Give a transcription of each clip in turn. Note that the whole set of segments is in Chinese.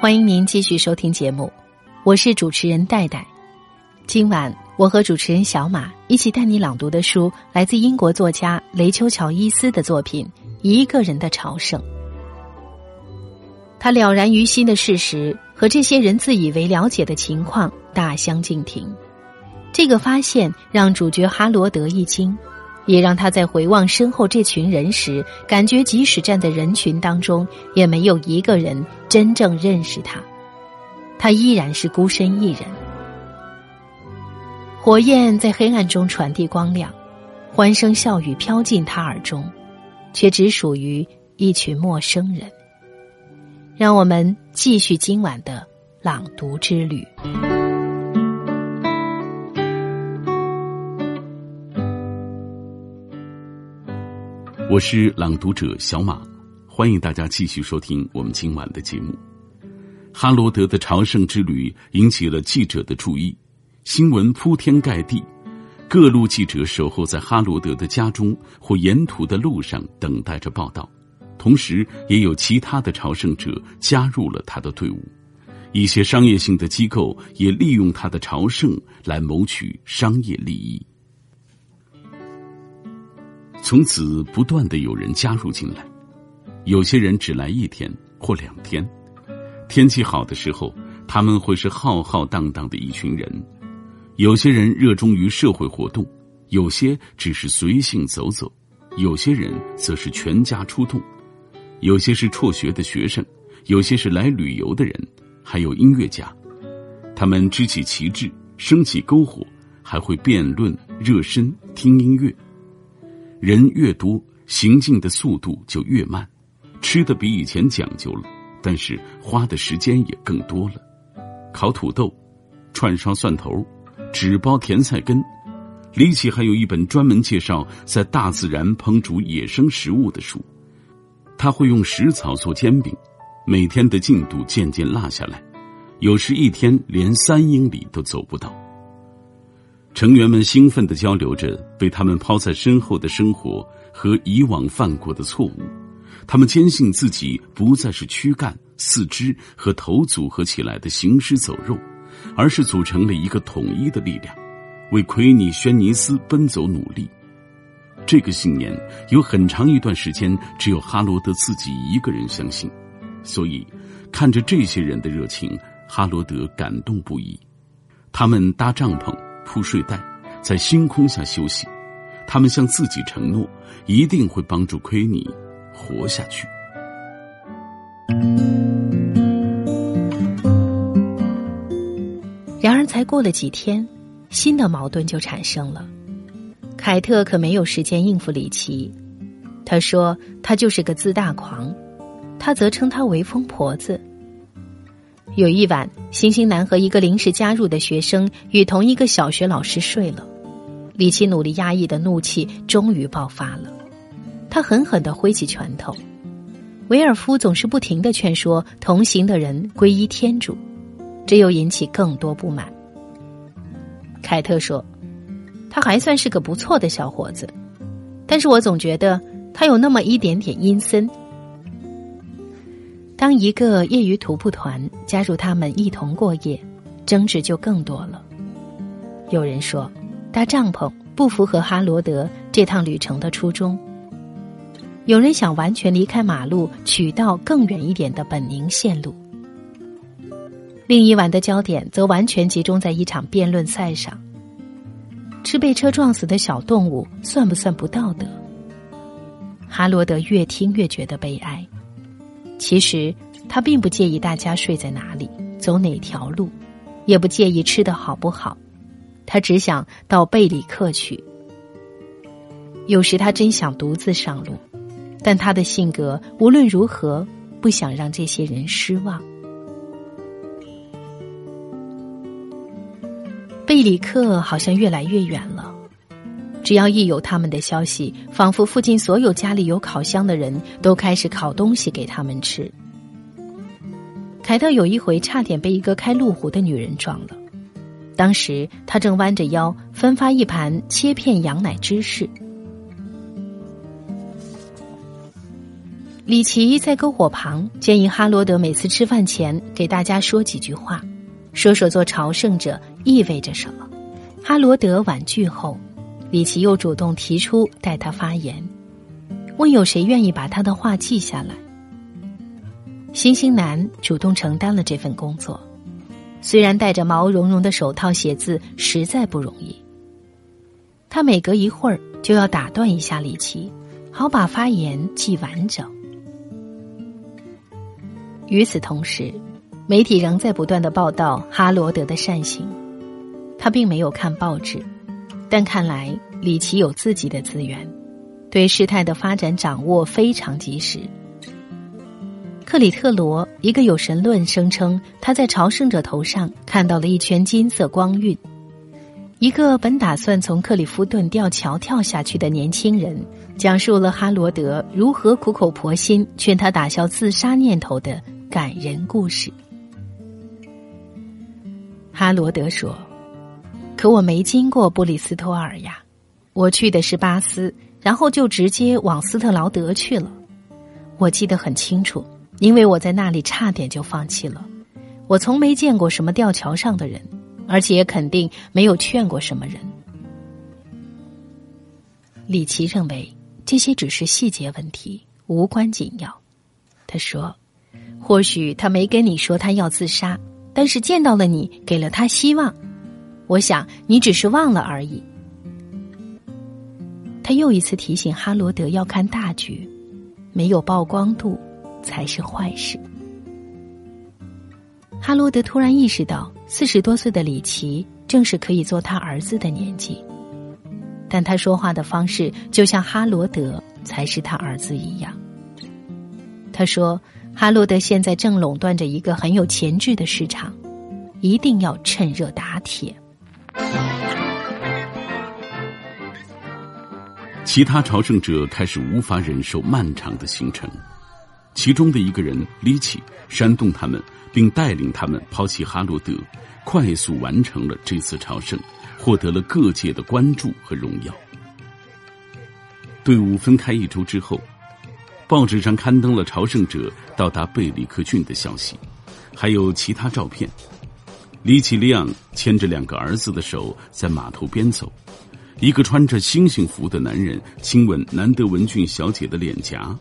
欢迎您继续收听节目，我是主持人戴戴。今晚我和主持人小马一起带你朗读的书，来自英国作家雷丘乔伊斯的作品《一个人的朝圣》。他了然于心的事实和这些人自以为了解的情况大相径庭。这个发现让主角哈罗德一惊，也让他在回望身后这群人时，感觉即使站在人群当中，也没有一个人真正认识他。他依然是孤身一人。火焰在黑暗中传递光亮，欢声笑语飘进他耳中，却只属于一群陌生人。让我们继续今晚的朗读之旅。我是朗读者小马，欢迎大家继续收听我们今晚的节目。哈罗德的朝圣之旅引起了记者的注意。新闻铺天盖地，各路记者守候在哈罗德的家中或沿途的路上等待着报道，同时也有其他的朝圣者加入了他的队伍。一些商业性的机构也利用他的朝圣来谋取商业利益。从此，不断的有人加入进来，有些人只来一天或两天，天气好的时候，他们会是浩浩荡荡的一群人。有些人热衷于社会活动，有些只是随性走走，有些人则是全家出动，有些是辍学的学生，有些是来旅游的人，还有音乐家。他们支起旗帜，升起篝火，还会辩论、热身、听音乐。人越多，行进的速度就越慢，吃的比以前讲究了，但是花的时间也更多了。烤土豆，串烧蒜头。纸包甜菜根，李奇还有一本专门介绍在大自然烹煮野生食物的书。他会用食草做煎饼，每天的进度渐渐落下来，有时一天连三英里都走不到。成员们兴奋的交流着被他们抛在身后的生活和以往犯过的错误，他们坚信自己不再是躯干、四肢和头组合起来的行尸走肉。而是组成了一个统一的力量，为奎尼轩尼斯奔走努力。这个信念有很长一段时间只有哈罗德自己一个人相信，所以看着这些人的热情，哈罗德感动不已。他们搭帐篷、铺睡袋，在星空下休息。他们向自己承诺，一定会帮助奎尼活下去。然而，才过了几天，新的矛盾就产生了。凯特可没有时间应付李奇，他说他就是个自大狂，他则称他为疯婆子。有一晚，星星男和一个临时加入的学生与同一个小学老师睡了，李奇努力压抑的怒气终于爆发了，他狠狠的挥起拳头。维尔夫总是不停的劝说同行的人皈依天主。这又引起更多不满。凯特说：“他还算是个不错的小伙子，但是我总觉得他有那么一点点阴森。”当一个业余徒步团加入他们一同过夜，争执就更多了。有人说，搭帐篷不符合哈罗德这趟旅程的初衷；有人想完全离开马路，取道更远一点的本宁线路。另一晚的焦点则完全集中在一场辩论赛上：吃被车撞死的小动物算不算不道德？哈罗德越听越觉得悲哀。其实他并不介意大家睡在哪里、走哪条路，也不介意吃的好不好，他只想到贝里克去。有时他真想独自上路，但他的性格无论如何不想让这些人失望。贝里克好像越来越远了。只要一有他们的消息，仿佛附近所有家里有烤箱的人都开始烤东西给他们吃。凯特有一回差点被一个开路虎的女人撞了，当时他正弯着腰分发一盘切片羊奶芝士。李琦在篝火旁建议哈罗德每次吃饭前给大家说几句话，说说做朝圣者意味着什么。哈罗德婉拒后，李琦又主动提出代他发言，问有谁愿意把他的话记下来。星星男主动承担了这份工作，虽然戴着毛茸茸的手套写字实在不容易，他每隔一会儿就要打断一下李琦，好把发言记完整。与此同时，媒体仍在不断的报道哈罗德的善行。他并没有看报纸，但看来李奇有自己的资源，对事态的发展掌握非常及时。克里特罗一个有神论声称他在朝圣者头上看到了一圈金色光晕。一个本打算从克里夫顿吊桥跳下去的年轻人，讲述了哈罗德如何苦口婆心劝他打消自杀念头的。感人故事。哈罗德说：“可我没经过布里斯托尔呀，我去的是巴斯，然后就直接往斯特劳德去了。我记得很清楚，因为我在那里差点就放弃了。我从没见过什么吊桥上的人，而且也肯定没有劝过什么人。”李奇认为这些只是细节问题，无关紧要。他说。或许他没跟你说他要自杀，但是见到了你，给了他希望。我想你只是忘了而已。他又一次提醒哈罗德要看大局，没有曝光度才是坏事。哈罗德突然意识到，四十多岁的李奇正是可以做他儿子的年纪，但他说话的方式就像哈罗德才是他儿子一样。他说。哈罗德现在正垄断着一个很有潜质的市场，一定要趁热打铁。其他朝圣者开始无法忍受漫长的行程，其中的一个人利奇煽动他们，并带领他们抛弃哈罗德，快速完成了这次朝圣，获得了各界的关注和荣耀。队伍分开一周之后。报纸上刊登了朝圣者到达贝里克郡的消息，还有其他照片。李启亮牵着两个儿子的手在码头边走，一个穿着星星服的男人亲吻南德文郡小姐的脸颊。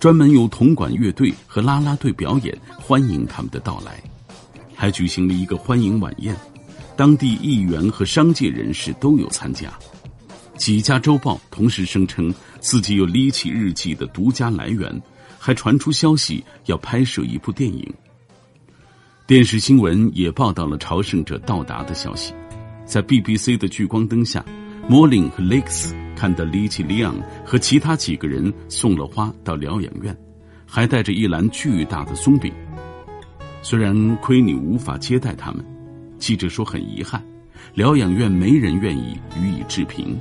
专门有铜管乐队和啦啦队表演欢迎他们的到来，还举行了一个欢迎晚宴，当地议员和商界人士都有参加。几家周报同时声称自己有《离奇日记》的独家来源，还传出消息要拍摄一部电影。电视新闻也报道了朝圣者到达的消息。在 BBC 的聚光灯下，莫林和雷克斯看到里奇里昂和其他几个人送了花到疗养院，还带着一篮巨大的松饼。虽然亏你无法接待他们，记者说很遗憾，疗养院没人愿意予以置评。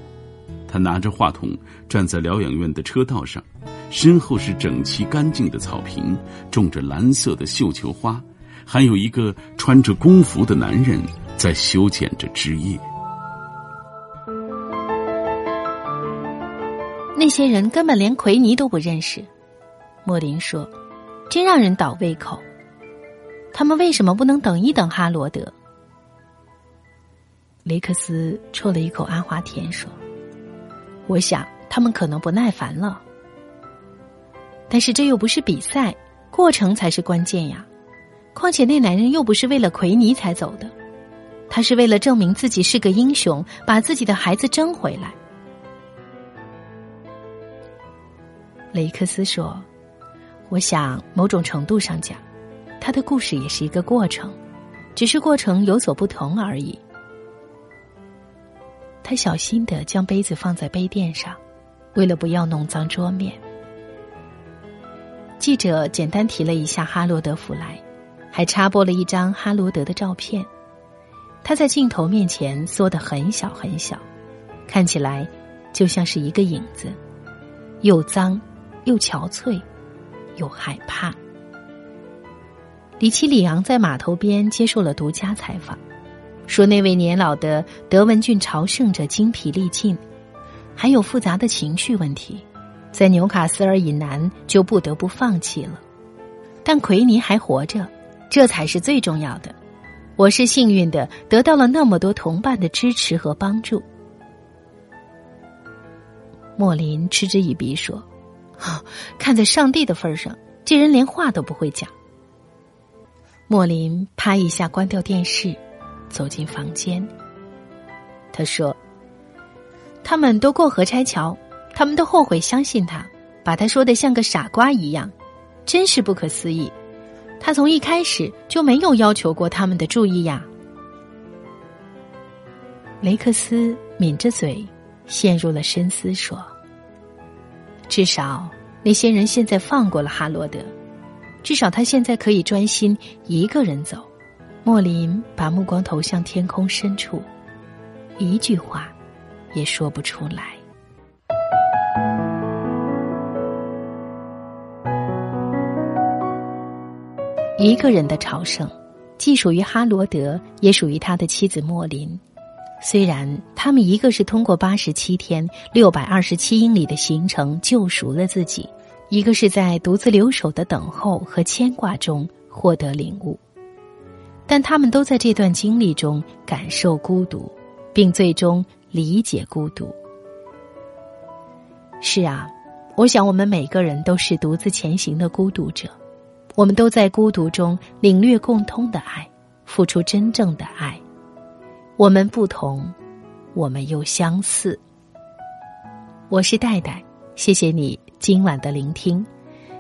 他拿着话筒站在疗养院的车道上，身后是整齐干净的草坪，种着蓝色的绣球花，还有一个穿着工服的男人在修剪着枝叶。那些人根本连奎尼都不认识，莫林说：“真让人倒胃口。他们为什么不能等一等哈罗德？”雷克斯啜了一口阿华田说。我想他们可能不耐烦了，但是这又不是比赛，过程才是关键呀。况且那男人又不是为了奎尼才走的，他是为了证明自己是个英雄，把自己的孩子争回来。雷克斯说：“我想某种程度上讲，他的故事也是一个过程，只是过程有所不同而已。”他小心的将杯子放在杯垫上，为了不要弄脏桌面。记者简单提了一下哈罗德·弗莱，还插播了一张哈罗德的照片。他在镜头面前缩得很小很小，看起来就像是一个影子，又脏，又憔悴，又害怕。里奇里昂在码头边接受了独家采访。说那位年老的德文郡朝圣者精疲力尽，还有复杂的情绪问题，在纽卡斯尔以南就不得不放弃了。但奎尼还活着，这才是最重要的。我是幸运的，得到了那么多同伴的支持和帮助。莫林嗤之以鼻说：“看在上帝的份上，这人连话都不会讲。”莫林啪一下关掉电视，走进房间。他说：“他们都过河拆桥，他们都后悔相信他，把他说的像个傻瓜一样，真是不可思议。他从一开始就没有要求过他们的注意呀。”雷克斯抿着嘴。陷入了深思，说：“至少那些人现在放过了哈罗德，至少他现在可以专心一个人走。”莫林把目光投向天空深处，一句话也说不出来。一个人的朝圣，既属于哈罗德，也属于他的妻子莫林。虽然他们一个是通过八十七天六百二十七英里的行程救赎了自己，一个是在独自留守的等候和牵挂中获得领悟，但他们都在这段经历中感受孤独，并最终理解孤独。是啊，我想我们每个人都是独自前行的孤独者，我们都在孤独中领略共通的爱，付出真正的爱。我们不同，我们又相似。我是戴戴，谢谢你今晚的聆听。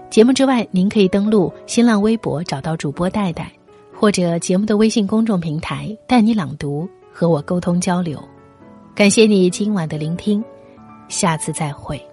节目之外，您可以登录新浪微博找到主播戴戴，或者节目的微信公众平台“带你朗读”和我沟通交流。感谢你今晚的聆听，下次再会。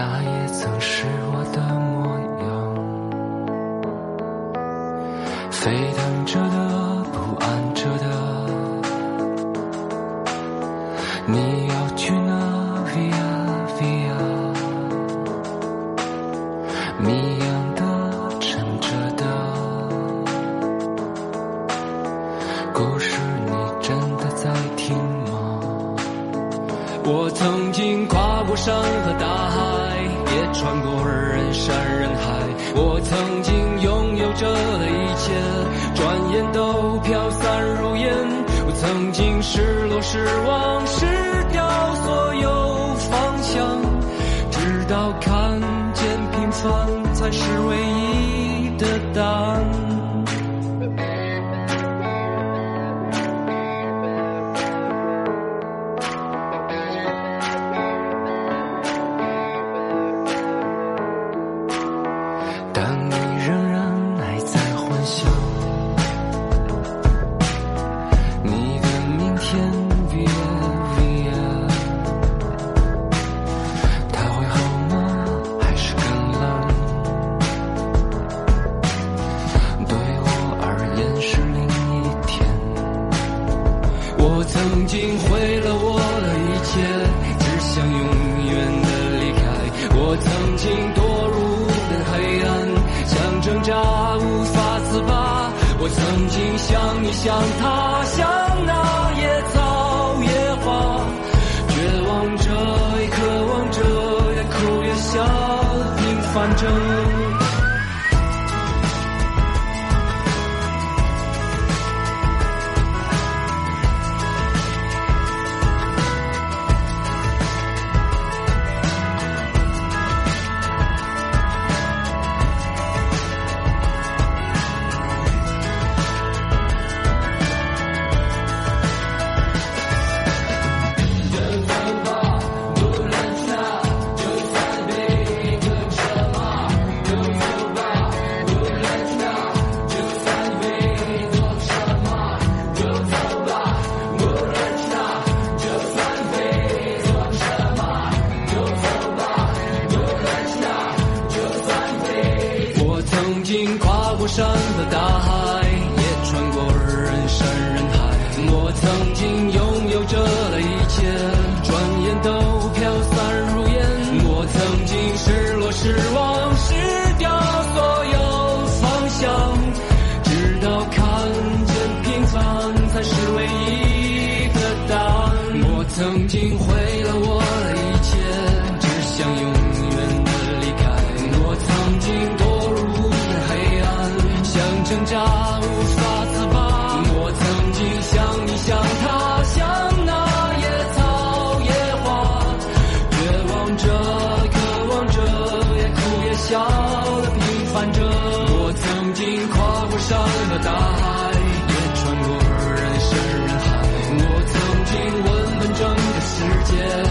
那也曾是我的模样，沸腾着的，不安着的，你要去哪？人山人海。我曾经拥有着的一切，转眼都飘散如烟。我曾经失落失望，失掉所有当你挣扎无法自拔，我曾经像你，像他，像。穿